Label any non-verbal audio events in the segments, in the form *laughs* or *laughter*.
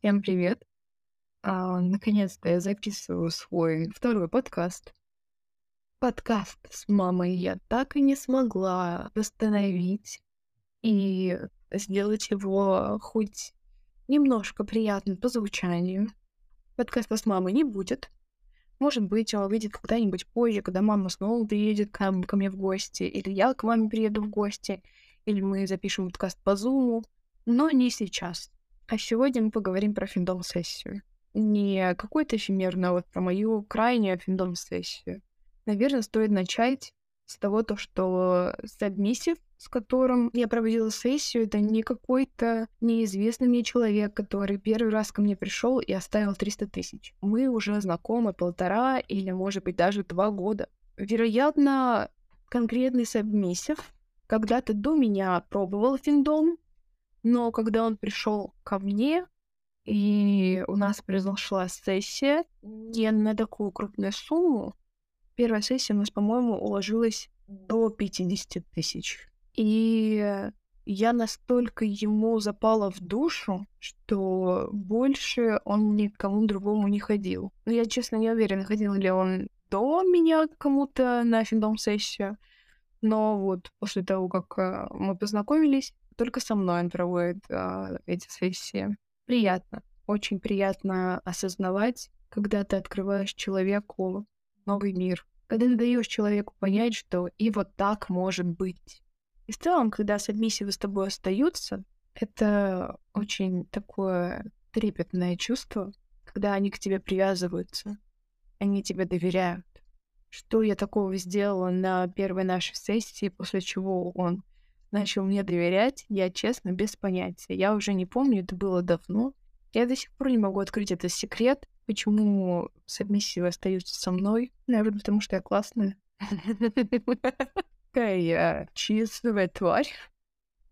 Всем привет! А, наконец-то я записываю свой второй подкаст. Подкаст с мамой я так и не смогла восстановить и сделать его хоть немножко приятным по звучанию. Подкаста с мамой не будет. Может быть, он выйдет когда-нибудь позже, когда мама снова приедет ко, ко мне в гости, или я к маме приеду в гости, или мы запишем подкаст по зуму, но не сейчас. А сегодня мы поговорим про финдом-сессию. Не какую-то эфемерную, а вот про мою крайнюю финдом-сессию. Наверное, стоит начать с того, то, что сабмиссив, с которым я проводила сессию, это не какой-то неизвестный мне человек, который первый раз ко мне пришел и оставил 300 тысяч. Мы уже знакомы полтора или, может быть, даже два года. Вероятно, конкретный сабмиссив когда-то до меня пробовал финдом, но когда он пришел ко мне, и у нас произошла сессия не на такую крупную сумму, первая сессия у нас, по-моему, уложилась до 50 тысяч. И я настолько ему запала в душу, что больше он ни к кому другому не ходил. Но я, честно, не уверена, ходил ли он до меня кому-то на финдом-сессию. Но вот после того, как э, мы познакомились, только со мной он проводит а, эти сессии. Приятно, очень приятно осознавать, когда ты открываешь человеку новый мир, когда ты даешь человеку понять, что и вот так может быть. И в целом, когда сабмиссивы с тобой остаются, это очень такое трепетное чувство, когда они к тебе привязываются, они тебе доверяют. Что я такого сделала на первой нашей сессии, после чего он начал мне доверять, я честно без понятия. Я уже не помню, это было давно. Я до сих пор не могу открыть этот секрет, почему сабмиссивы остаются со мной. Наверное, потому что я классная. Какая я чистая тварь.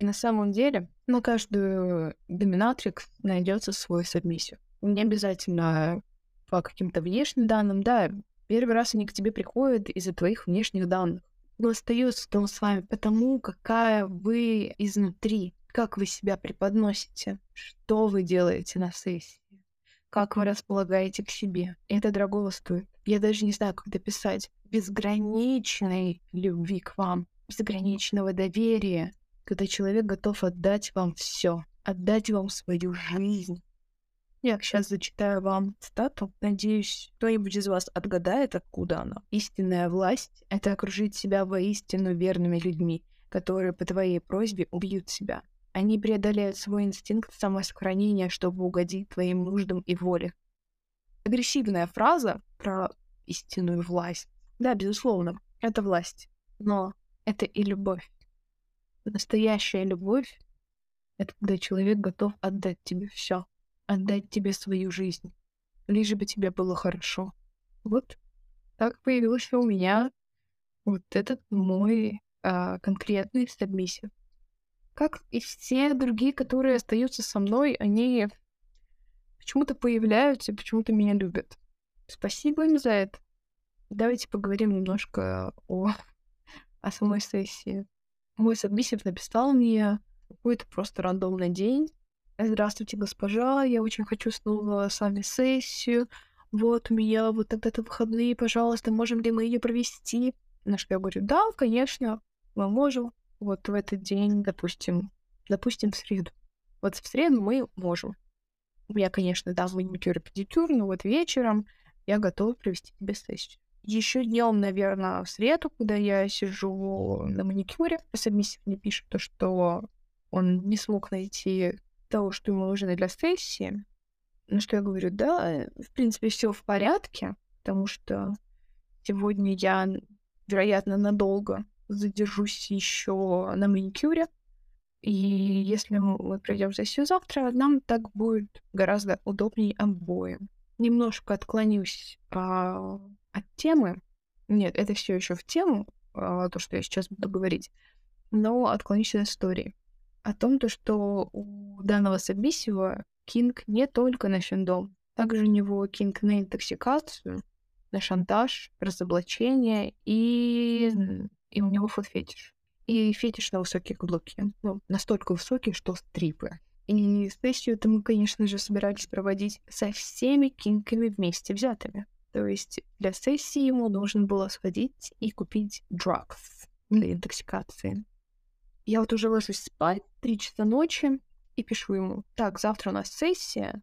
На самом деле, на каждую доминатрикс найдется свой сабмиссив. Не обязательно по каким-то внешним данным, да, первый раз они к тебе приходят из-за твоих внешних данных но остается он с вами потому, какая вы изнутри, как вы себя преподносите, что вы делаете на сессии, как вы располагаете к себе. Это дорого стоит. Я даже не знаю, как дописать. Безграничной любви к вам, безграничного доверия, когда человек готов отдать вам все, отдать вам свою жизнь, я сейчас зачитаю вам цитату. Надеюсь, кто-нибудь из вас отгадает, откуда она. Истинная власть — это окружить себя воистину верными людьми, которые по твоей просьбе убьют себя. Они преодолеют свой инстинкт самосохранения, чтобы угодить твоим нуждам и воле. Агрессивная фраза про истинную власть. Да, безусловно, это власть. Но это и любовь. Настоящая любовь — это когда человек готов отдать тебе все отдать тебе свою жизнь, лишь бы тебе было хорошо. Вот так появился у меня вот этот мой а, конкретный сабмиссив. Как и все другие, которые остаются со мной, они почему-то появляются почему-то меня любят. Спасибо им за это. Давайте поговорим немножко о, о самой сессии. Мой сабмиссив написал мне какой-то просто рандомный день, Здравствуйте, госпожа, я очень хочу снова с вами сессию. Вот у меня вот тогда-то выходные, пожалуйста, можем ли мы ее провести? На что я говорю, да, конечно, мы можем. Вот в этот день, допустим, допустим, в среду. Вот в среду мы можем. У меня, конечно, да, маникюр и педикюр, но вот вечером я готова провести тебе сессию. Еще днем, наверное, в среду, когда я сижу на маникюре, совместив мне пишет то, что он не смог найти того, что ему нужно для сессии. На что я говорю, да, в принципе, все в порядке, потому что сегодня я, вероятно, надолго задержусь еще на маникюре. И если мы пройдем сессию завтра, нам так будет гораздо удобнее обоим. Немножко отклонюсь а, от темы. Нет, это все еще в тему, а, то, что я сейчас буду говорить, но отклонюсь от истории о том, то, что у данного submissive а kink не только на findom, также у него kink на интоксикацию, на шантаж, разоблачение и, и у него foot -фетиш. И фетиш на высокие каблуки. Ну, настолько высокие, что стрипы. И сессию-то мы, конечно же, собирались проводить со всеми кинками вместе взятыми. То есть для сессии ему нужно было сходить и купить drugs для интоксикации. Я вот уже ложусь спать, три часа ночи, и пишу ему, так, завтра у нас сессия,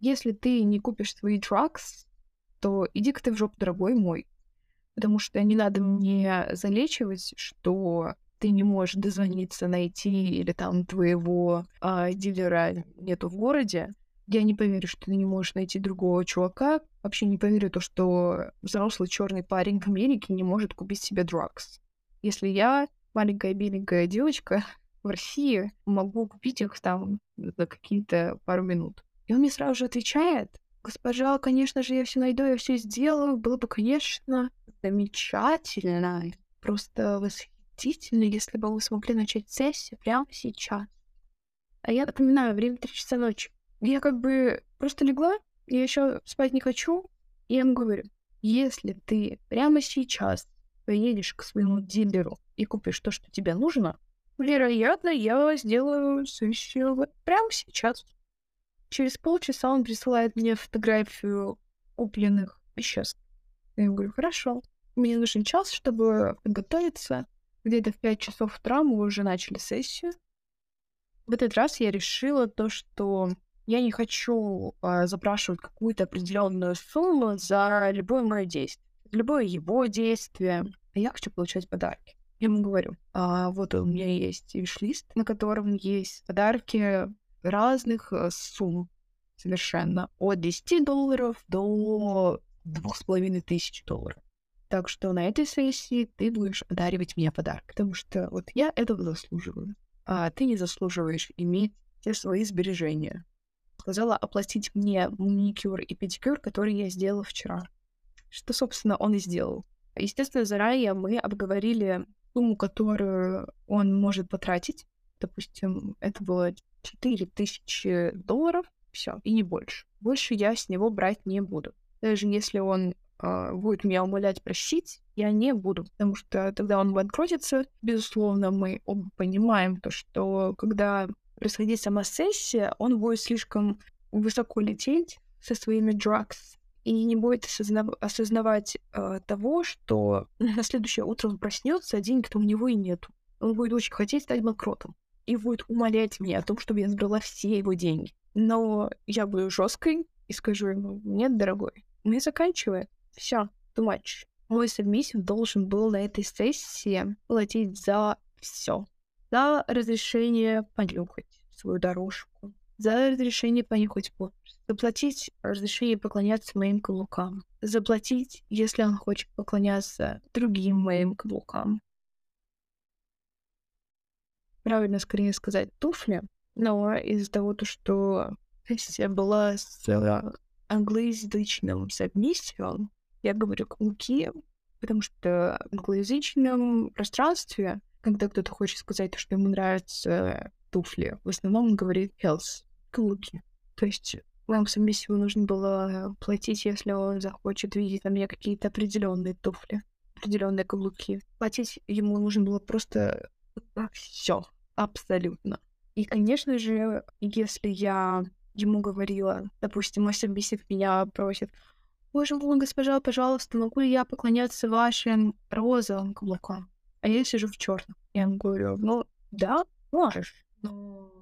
если ты не купишь свои drugs, то иди-ка ты в жопу, дорогой мой. Потому что не надо мне залечивать, что ты не можешь дозвониться, найти, или там твоего а, дилера нету в городе, я не поверю, что ты не можешь найти другого чувака. Вообще не поверю то, что взрослый черный парень в Америке не может купить себе drugs. Если я, маленькая беленькая девочка в России, могу купить их там за какие-то пару минут. И он мне сразу же отвечает, госпожа, конечно же, я все найду, я все сделаю. Было бы, конечно, замечательно, просто восхитительно, если бы вы смогли начать сессию прямо сейчас. А я напоминаю, время 3 часа ночи. Я как бы просто легла, я еще спать не хочу, и я ему говорю, если ты прямо сейчас поедешь к своему дилеру и купишь то, что тебе нужно, вероятно, я сделаю вот прямо сейчас. Через полчаса он присылает мне фотографию купленных веществ. Я ему говорю, хорошо, мне нужен час, чтобы подготовиться. Где-то в 5 часов утра мы уже начали сессию. В этот раз я решила то, что я не хочу э, запрашивать какую-то определенную сумму за любое мое действие, любое его действие. А я хочу получать подарки. Я ему говорю, а, вот у меня есть виш-лист, на котором есть подарки разных э, сумм совершенно. От 10 долларов до двух с половиной тысяч долларов. Так что на этой сессии ты будешь одаривать мне подарок, потому что вот я этого заслуживаю, а ты не заслуживаешь иметь все свои сбережения сказала оплатить мне маникюр и педикюр, который я сделала вчера. Что, собственно, он и сделал. Естественно, заранее мы обговорили сумму, которую он может потратить. Допустим, это было 4000 долларов, все, и не больше. Больше я с него брать не буду. Даже если он э, будет меня умолять просить, я не буду, потому что тогда он банкротится. Безусловно, мы оба понимаем то, что когда происходить сама сессия, он будет слишком высоко лететь со своими drugs и не будет осознав- осознавать э, того, что *laughs* на следующее утро он проснется, а денег-то у него и нету. Он будет очень хотеть стать банкротом и будет умолять меня о том, чтобы я забрала все его деньги. Но я буду жесткой и скажу ему, нет, дорогой, мы заканчиваем. Все, too much. Мой совместитель должен был на этой сессии платить за все за разрешение понюхать свою дорожку, за разрешение понюхать пол, заплатить разрешение поклоняться моим каблукам, заплатить, если он хочет поклоняться другим моим каблукам. Правильно скорее сказать туфли, но из-за того, что сессия была с англоязычным совместием, я говорю каблуки, потому что в англоязычном пространстве когда кто-то хочет сказать, что ему нравятся туфли, в основном он говорит heels, каблуки. То есть вам совместимо нужно было платить, если он захочет видеть на мне какие-то определенные туфли, определенные каблуки. Платить ему нужно было просто все, абсолютно. И, конечно же, если я ему говорила, допустим, мой собеседник меня просит, Боже мой, госпожа, пожалуйста, могу ли я поклоняться вашим розовым каблукам? а я сижу в черном. Я ему говорю, ну да, можешь, но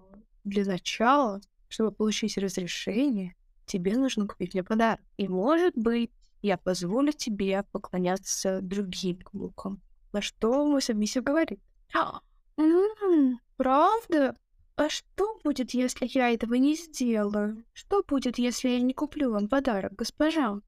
для начала, чтобы получить разрешение, тебе нужно купить мне подарок. И, может быть, я позволю тебе поклоняться другим каблукам. На что мой собеседник говорит, а, м-м, правда? А что будет, если я этого не сделаю? Что будет, если я не куплю вам подарок, госпожа?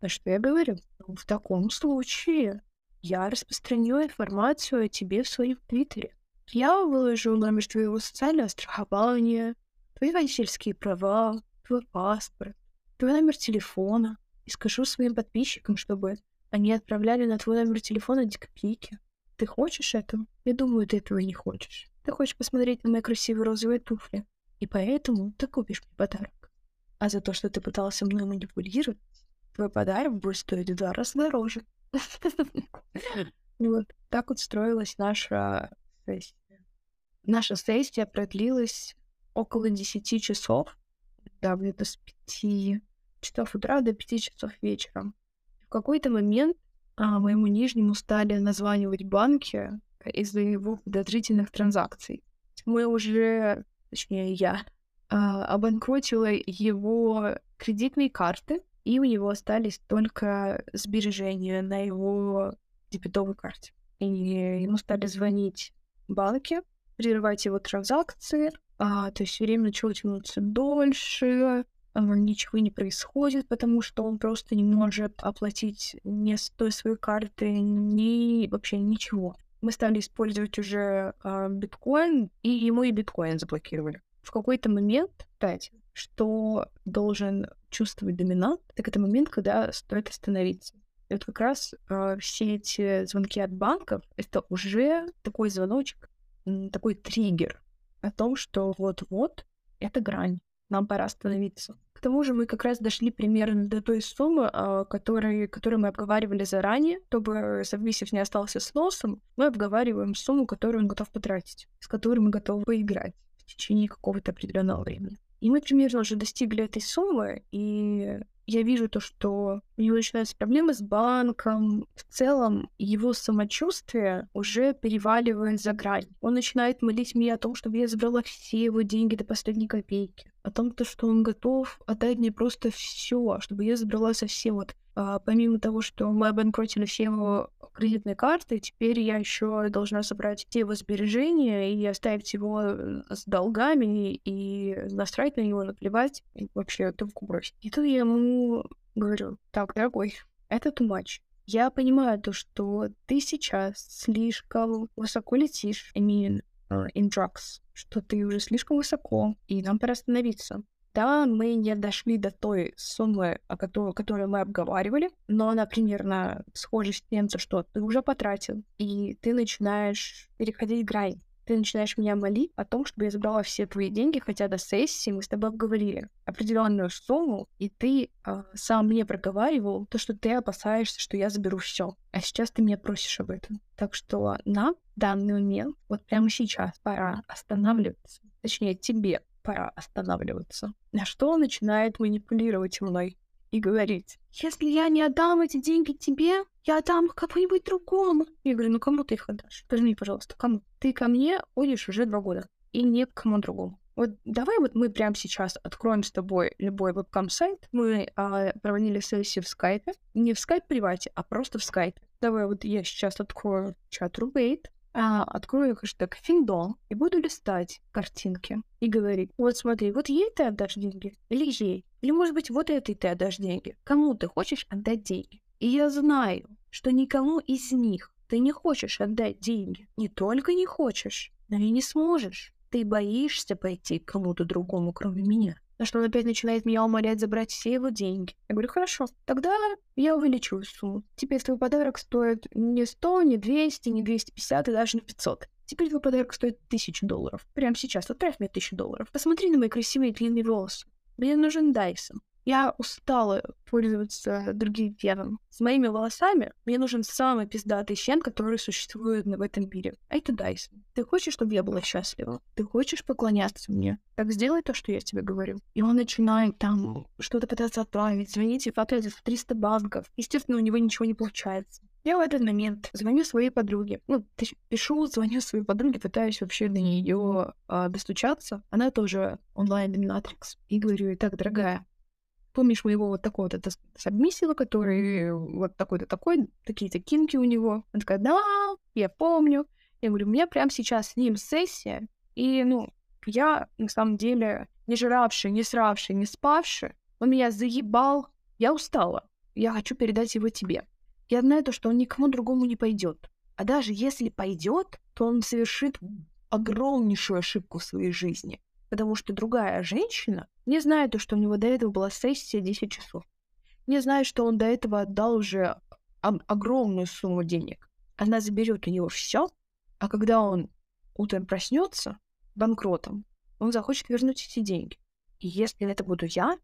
На что я говорю, ну, в таком случае я распространю информацию о тебе в своем твиттере. Я выложу номер твоего социального страхования, твои водительские права, твой паспорт, твой номер телефона и скажу своим подписчикам, чтобы они отправляли на твой номер телефона дикпики. Ты хочешь этого? Я думаю, ты этого не хочешь. Ты хочешь посмотреть на мои красивые розовые туфли. И поэтому ты купишь мне подарок. А за то, что ты пытался мной манипулировать, твой подарок будет стоить в два раза дороже. Вот так вот строилась наша сессия. Наша сессия продлилась около 10 часов, да, где-то с 5 часов утра до 5 часов вечера. В какой-то момент а, моему нижнему стали названивать банки из-за его подозрительных транзакций. Мы уже, точнее я, а, обанкротила его кредитные карты, и у него остались только сбережения на его дебетовой карте. И ему стали звонить банки, прерывать его транзакции, а, то есть время начало тянуться дольше, ничего не происходит, потому что он просто не может оплатить ни с той своей карты, ни вообще ничего. Мы стали использовать уже а, биткоин, и ему и биткоин заблокировали. В какой-то момент, кстати, что должен чувствовать доминант, так это момент, когда стоит остановиться. И вот как раз э, все эти звонки от банков — это уже такой звоночек, такой триггер о том, что вот-вот это грань, нам пора остановиться. К тому же мы как раз дошли примерно до той суммы, э, которой, которую мы обговаривали заранее, чтобы Совмисев не остался с носом, мы обговариваем сумму, которую он готов потратить, с которой мы готовы поиграть в течение какого-то определенного времени. И мы примерно уже достигли этой суммы, и я вижу то, что у него начинаются проблемы с банком. В целом, его самочувствие уже переваливает за грань. Он начинает молить меня о том, чтобы я забрала все его деньги до последней копейки. О том, то, что он готов отдать мне просто все, чтобы я забрала совсем вот помимо того, что мы обанкротили все его кредитные карты, теперь я еще должна собрать все его сбережения и оставить его э, с долгами и настраивать на него, наплевать, и вообще трубку бросить. И тут я ему говорю, так, дорогой, это too much. Я понимаю то, что ты сейчас слишком высоко летишь, I mean, in drugs, что ты уже слишком высоко, и нам пора остановиться. Да, мы не дошли до той суммы, о которой, которую мы обговаривали, но она примерно схожа с тем, что ты уже потратил, и ты начинаешь переходить грань. Ты начинаешь меня молить о том, чтобы я забрала все твои деньги, хотя до сессии мы с тобой обговорили определенную сумму, и ты э, сам мне проговаривал то, что ты опасаешься, что я заберу все. А сейчас ты меня просишь об этом. Так что нам в данный момент, вот прямо сейчас, пора останавливаться. Точнее, тебе пора останавливаться. На что он начинает манипулировать мной и говорить, если я не отдам эти деньги тебе, я отдам их кому-нибудь другому. Я говорю, ну кому ты их отдашь? Скажи мне, пожалуйста, кому? Ты ко мне ходишь уже два года, и не к кому другому. Вот давай вот мы прямо сейчас откроем с тобой любой вебкам-сайт. Мы а, проводили сессию в скайпе. Не в скайп-привате, а просто в скайпе. Давай вот я сейчас открою чат Rubate открою хэштег Финдом и буду листать картинки и говорить, вот смотри, вот ей ты отдашь деньги, или ей, или, может быть, вот этой ты отдашь деньги. Кому ты хочешь отдать деньги? И я знаю, что никому из них ты не хочешь отдать деньги. Не только не хочешь, но и не сможешь. Ты боишься пойти к кому-то другому, кроме меня. На что он опять начинает меня умолять забрать все его деньги. Я говорю, хорошо, тогда я увеличу сумму. Теперь твой подарок стоит не 100, не 200, не 250 и даже не 500. Теперь твой подарок стоит 1000 долларов. Прямо сейчас отправь мне 1000 долларов. Посмотри на мои красивые длинные волосы. Мне нужен Дайсон. Я устала пользоваться другим феном. С моими волосами мне нужен самый пиздатый фен, который существует в этом мире. А это Дайсон. Ты хочешь, чтобы я была счастлива? Ты хочешь поклоняться мне? Так сделай то, что я тебе говорю. И он начинает там что-то пытаться отправить, звонить и потратить 300 банков. Естественно, у него ничего не получается. Я в этот момент звоню своей подруге. Ну, пишу, звоню своей подруге, пытаюсь вообще до нее а, достучаться. Она тоже онлайн-доминатрикс. И говорю, так, дорогая, помнишь моего вот такого вот сабмиссила, который вот такой-то такой, такие-то кинки у него? Она такая, да, я помню. Я говорю, у меня прямо сейчас с ним сессия, и, ну, я, на самом деле, не жравший, не сравший, не спавший, он меня заебал, я устала, я хочу передать его тебе. Я знаю то, что он никому другому не пойдет. А даже если пойдет, то он совершит огромнейшую ошибку в своей жизни потому что другая женщина не знает, что у него до этого была сессия 10 часов. Не знает, что он до этого отдал уже огромную сумму денег. Она заберет у него все, а когда он утром проснется банкротом, он захочет вернуть эти деньги. И если это буду я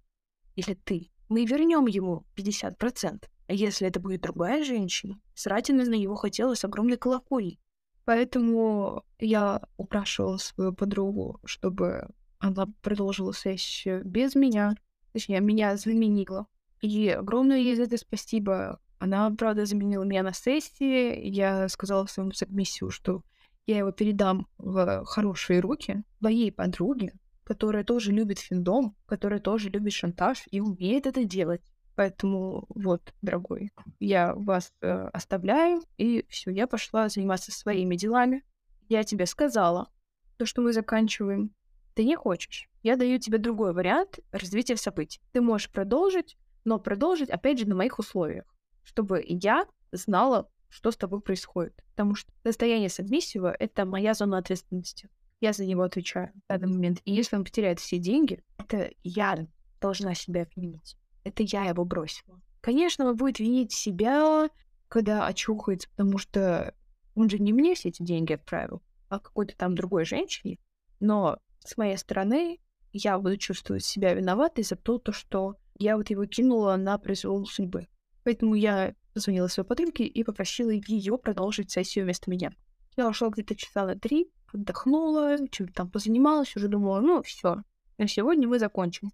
или ты, мы вернем ему 50%. А если это будет другая женщина, срать на его хотелось огромной колокольни. Поэтому я упрашивала свою подругу, чтобы Она продолжила сессию без меня. Точнее, меня заменила. И огромное ей за это спасибо. Она, правда, заменила меня на сессии. Я сказала своему сабмиссию, что я его передам в хорошие руки моей подруге, которая тоже любит финдом, которая тоже любит шантаж и умеет это делать. Поэтому вот, дорогой, я вас э, оставляю, и все, я пошла заниматься своими делами. Я тебе сказала, то, что мы заканчиваем. Ты не хочешь. Я даю тебе другой вариант развития событий. Ты можешь продолжить, но продолжить, опять же, на моих условиях, чтобы я знала, что с тобой происходит. Потому что состояние сабмиссива — это моя зона ответственности. Я за него отвечаю в данный момент. И если он потеряет все деньги, это я должна себя винить. Это я его бросила. Конечно, он будет винить себя, когда очухается, потому что он же не мне все эти деньги отправил, а какой-то там другой женщине. Но с моей стороны я буду чувствовать себя виноватой за то, то что я вот его кинула на произвол судьбы. Поэтому я позвонила своей подруге и попросила ее продолжить сессию вместо меня. Я ушла где-то часа на три, отдохнула, чем-то там позанималась, уже думала, ну, все, на сегодня мы закончим.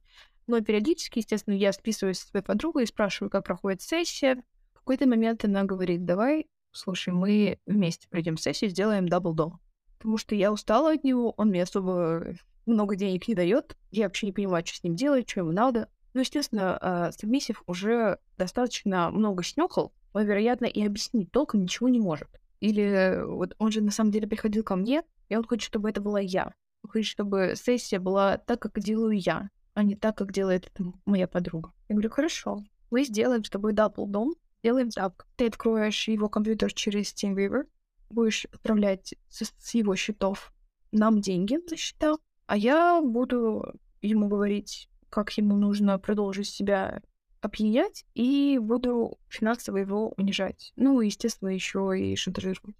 Но периодически, естественно, я списываюсь с своей подругой и спрашиваю, как проходит сессия. В какой-то момент она говорит, давай, слушай, мы вместе пройдем сессию, сделаем double-dom. Потому что я устала от него, он мне особо много денег не дает. Я вообще не понимаю, что с ним делать, что ему надо. Ну, естественно, а, submissive уже достаточно много снюхал, он, вероятно, и объяснить толком ничего не может. Или вот он же на самом деле приходил ко мне, и он хочет, чтобы это была я. Он хочет, чтобы сессия была так, как делаю я, а не так, как делает это моя подруга. Я говорю, хорошо, мы сделаем с тобой double dom, делаем так. Ты откроешь его компьютер через TeamViewer, будешь отправлять с, с его счетов нам деньги за счета, а я буду ему говорить, как ему нужно продолжить себя опьянять, и буду финансово его унижать. Ну, естественно, еще и шантажировать.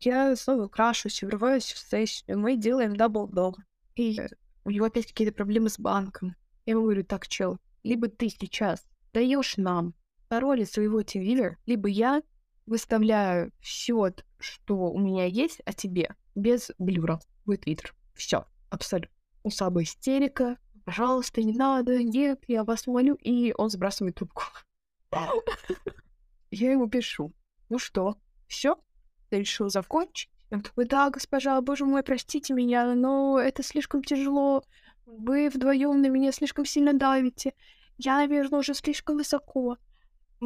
Я снова крашусь врываюсь в сессию. Мы делаем double dom. И у него опять какие-то проблемы с банком. Я ему говорю, так, чел, либо ты сейчас даешь нам пароли своего TeamViewer, либо я выставляю счет, что у меня есть, о тебе, без блюра в Твиттер. Все, абсолютно. У Сабы истерика, пожалуйста, не надо, нет, я вас молю, и он сбрасывает трубку. *laughs* Я ему пишу, ну что, все, ты решил закончить? Он такой, да, госпожа, боже мой, простите меня, но это слишком тяжело. Вы вдвоем на меня слишком сильно давите. Я, наверное, уже слишком высоко.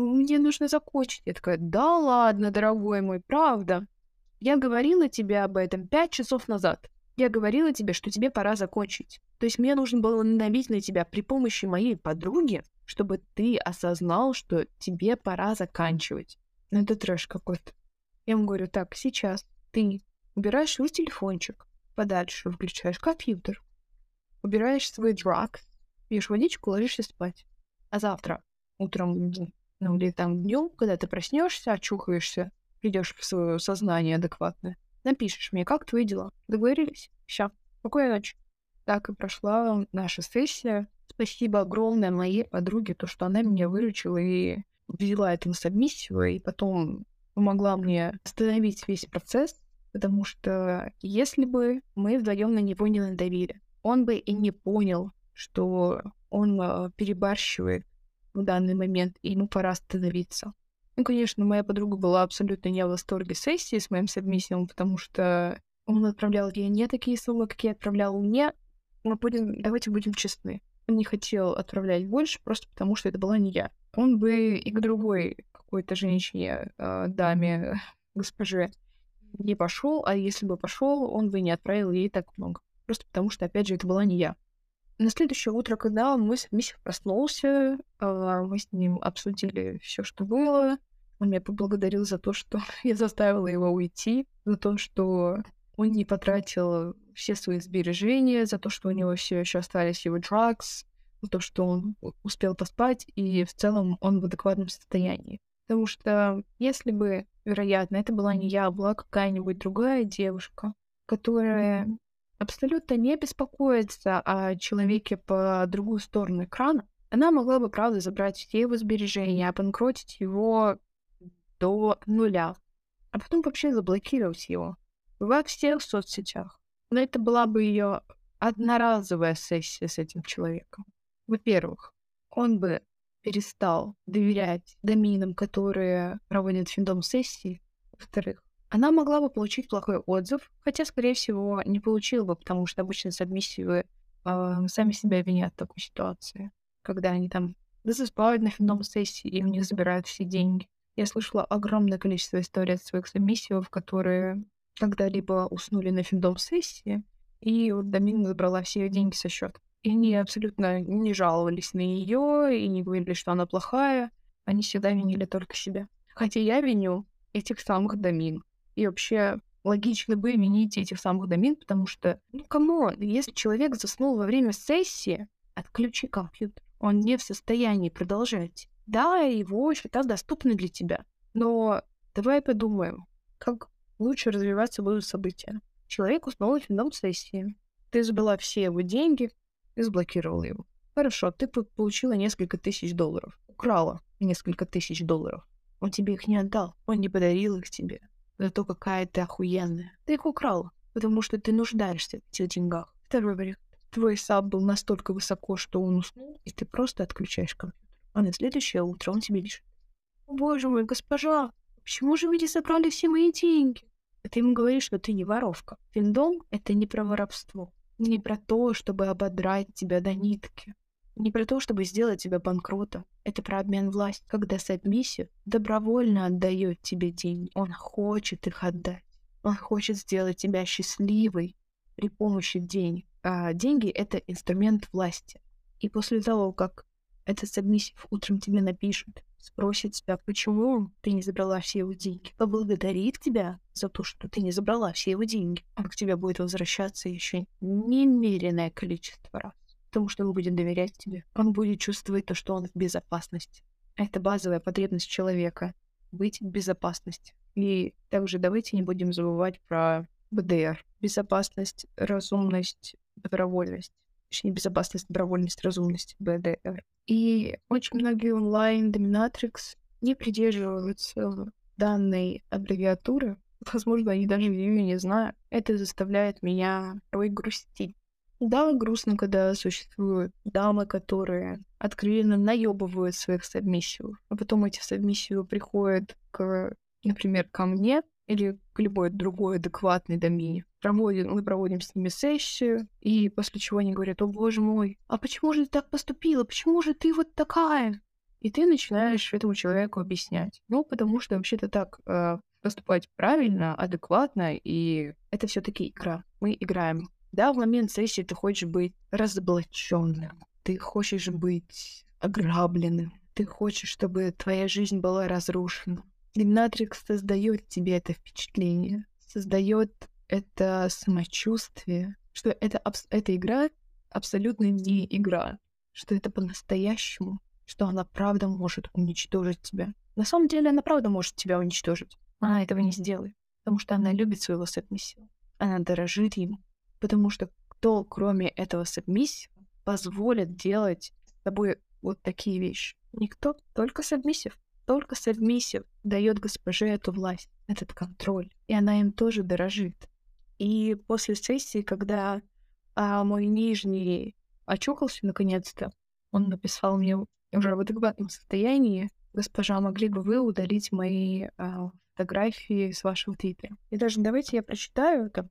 Мне нужно закончить. Я такая, да ладно, дорогой мой, правда. Я говорила тебе об этом пять часов назад. Я говорила тебе, что тебе пора закончить. То есть мне нужно было надавить на тебя при помощи моей подруги, чтобы ты осознал, что тебе пора заканчивать. Ну это трэш какой-то. Я ему говорю, так, сейчас ты убираешь свой телефончик подальше, включаешь компьютер, убираешь свой драг, пьешь водичку, ложишься спать. А завтра утром, ну или там днем, когда ты проснешься, очухаешься, придешь в свое сознание адекватное, напишешь мне, как твои дела. Договорились? Все. Спокойной ночи. Так и прошла наша сессия. Спасибо огромное моей подруге, то, что она меня выручила и взяла это на сабмиссию, и потом помогла мне остановить весь процесс, потому что если бы мы вдвоем на него не надавили, он бы и не понял, что он э, перебарщивает в данный момент, и ему пора остановиться. Ну, конечно, моя подруга была абсолютно не в восторге сессии с моим сабмиссием, потому что он отправлял ей не такие суммы, какие отправлял мне. Мы будем, давайте будем честны. Он не хотел отправлять больше, просто потому что это была не я. Он бы и к другой какой-то женщине, э, даме, *laughs* госпоже не пошел, а если бы пошел, он бы не отправил ей так много. Просто потому что, опять же, это была не я. На следующее утро, когда мой совместник проснулся, э, мы с ним обсудили все, что было. Он меня поблагодарил за то, что *laughs* я заставила его уйти, за то, что он не потратил все свои сбережения, за то, что у него все еще остались его drugs, за то, что он успел поспать, и в целом он в адекватном состоянии. Потому что если бы, вероятно, это была не я, а была какая-нибудь другая девушка, которая абсолютно не беспокоится о человеке по другую сторону экрана, она могла бы, правда, забрать все его сбережения, обанкротить его до нуля, а потом вообще заблокировать его во всех соцсетях. Но это была бы ее одноразовая сессия с этим человеком. Во-первых, он бы перестал доверять доминам, которые проводят финдом сессии. Во-вторых, она могла бы получить плохой отзыв, хотя, скорее всего, не получила бы, потому что обычно сабмиссивы э, сами себя винят в такой ситуации, когда они там засыпают на финдом сессии и у них забирают все деньги. Я слышала огромное количество историй от своих сабмиссивов, которые когда-либо уснули на финдом сессии, и вот Домин забрала все ее деньги со счета. И они абсолютно не жаловались на ее и не говорили, что она плохая. Они всегда винили только себя. Хотя я виню этих самых домин. И вообще логично бы винить этих самых домин, потому что, ну, кому, если человек заснул во время сессии, отключи компьютер. Он не в состоянии продолжать. Да, его счета доступны для тебя. Но давай подумаем, как лучше развиваться будут события. Человек уснул в финдом сессии. Ты забрала все его деньги, и заблокировала его. Хорошо, ты получила несколько тысяч долларов. Украла несколько тысяч долларов. Он тебе их не отдал. Он не подарил их тебе. Зато какая ты охуенная. Ты их украла, потому что ты нуждаешься в этих деньгах. Второй вариант. Твой саб был настолько высоко, что он уснул, и ты просто отключаешь компьютер. А на следующее утро он тебе пишет. О, боже мой, госпожа, почему же вы не собрали все мои деньги? И ты ему говоришь, что ты не воровка. Финдом — это не про воровство. Не про то, чтобы ободрать тебя до нитки. Не про то, чтобы сделать тебя банкротом. Это про обмен власти. Когда сабмиссив добровольно отдает тебе деньги. Он хочет их отдать. Он хочет сделать тебя счастливой при помощи денег. А деньги — это инструмент власти. И после того, как этот сабмиссив утром тебе напишет, спросит тебя, почему ты не забрала все его деньги, поблагодарит тебя за то, что ты не забрала все его деньги, он к тебе будет возвращаться еще немеренное количество раз. Потому что он будет доверять тебе. Он будет чувствовать то, что он в безопасности. Это базовая потребность человека — быть в безопасности. И также давайте не будем забывать про БДР. Безопасность, разумность, добровольность. Точнее, безопасность, добровольность, разумность, БДР. И очень многие онлайн-доминатрикс не придерживаются данной аббревиатуры. Возможно, они даже ее не знают. Это заставляет меня порой грустить. Да, грустно, когда существуют дамы, которые откровенно наебывают своих сабмиссивов, а потом эти сабмиссивы приходят к, например, ко мне или к любой другой адекватной домине. Проводим, мы проводим с ними сессию, и после чего они говорят, о боже мой, а почему же ты так поступила? Почему же ты вот такая? И ты начинаешь этому человеку объяснять. Ну, потому что вообще-то так э, поступать правильно, адекватно, и это все таки игра. Мы играем. Да, в момент сессии ты хочешь быть разоблаченным, ты хочешь быть ограбленным, ты хочешь, чтобы твоя жизнь была разрушена. Доминатрикс создает тебе это впечатление, создает это самочувствие, что это, эта игра абсолютно не игра, что это по-настоящему, что она правда может уничтожить тебя. На самом деле она правда может тебя уничтожить. Она этого не сделает, потому что она любит своего сабмиссива. Она дорожит им, потому что кто, кроме этого сабмиссива, позволит делать с тобой вот такие вещи? Никто, только сабмиссив. Только сабмиссив дает госпоже эту власть, этот контроль, и она им тоже дорожит. И после сессии, когда а, мой нижний очухался наконец-то, он написал мне уже в адекватном состоянии, госпожа, могли бы вы удалить мои а, фотографии с вашего твиттера? И даже давайте я прочитаю это.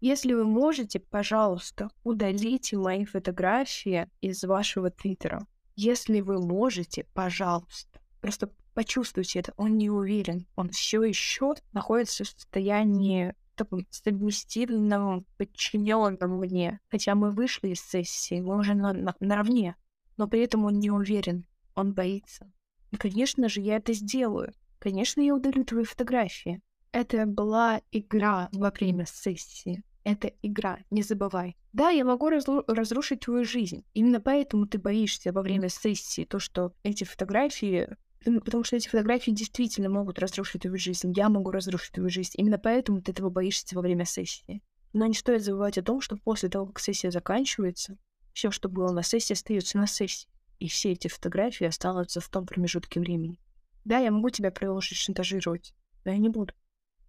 Если вы можете, пожалуйста, удалите мои фотографии из вашего твиттера. Если вы можете, пожалуйста. Просто почувствуйте это, он не уверен, он все еще находится в состоянии таком совместительном, подчиненном мне. Хотя мы вышли из сессии, мы уже на, на, наравне, но при этом он не уверен, он боится. И, конечно же, я это сделаю. Конечно, я удалю твои фотографии. Это была игра во время сессии. Это игра, не забывай. Да, я могу разру- разрушить твою жизнь. Именно поэтому ты боишься во время сессии то, что эти фотографии Потому что эти фотографии действительно могут разрушить твою жизнь. Я могу разрушить твою жизнь. Именно поэтому ты этого боишься во время сессии. Но не стоит забывать о том, что после того, как сессия заканчивается, все, что было на сессии, остается на сессии. И все эти фотографии останутся в том промежутке времени. Да, я могу тебя продолжить шантажировать, но я не буду.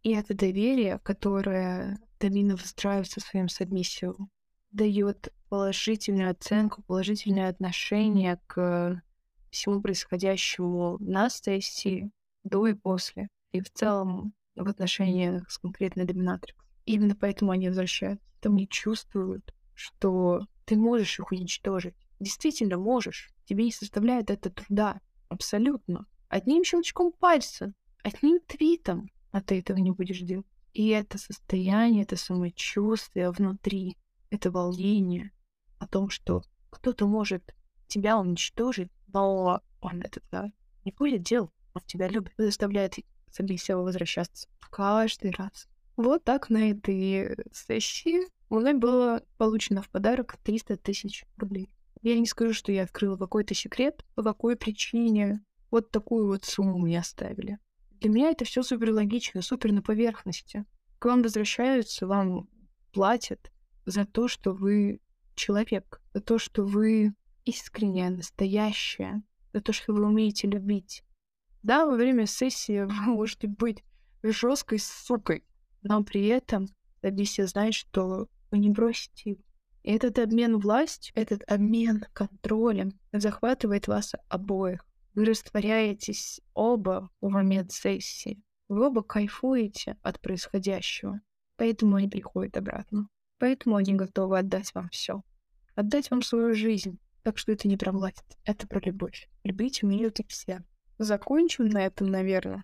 И это доверие, которое Домина выстраивает со своим сабмиссием, дает положительную оценку, положительное отношение к всему происходящему на сессии до и после. И в целом в отношениях с конкретной доминатрикс. Именно поэтому они возвращаются. Там не чувствуют, что ты можешь их уничтожить. Действительно можешь. Тебе не составляет это труда. Абсолютно. Одним щелчком пальца, одним твитом, а ты этого не будешь делать. И это состояние, это самочувствие внутри, это волнение о том, что кто-то может тебя уничтожить, но он это да, не будет делать. Он тебя любит, заставляет сами себя возвращаться каждый раз. Вот так на этой сессии мной было получено в подарок 300 тысяч рублей. Я не скажу, что я открыла какой-то секрет, по какой причине вот такую вот сумму мне оставили. Для меня это все супер логично, супер на поверхности. К вам возвращаются, вам платят за то, что вы человек, за то, что вы искренняя, настоящая, за то, что вы умеете любить. Да, во время сессии *laughs* вы можете быть жесткой сукой, но при этом комиссия знает, что вы не бросите его. И этот обмен властью, этот обмен контролем захватывает вас обоих. Вы растворяетесь оба в момент сессии. Вы оба кайфуете от происходящего. Поэтому они приходят обратно. Поэтому они готовы отдать вам все. Отдать вам свою жизнь. Так что это не про власть, это про любовь. Любить умеют и все. Закончим на этом, наверное.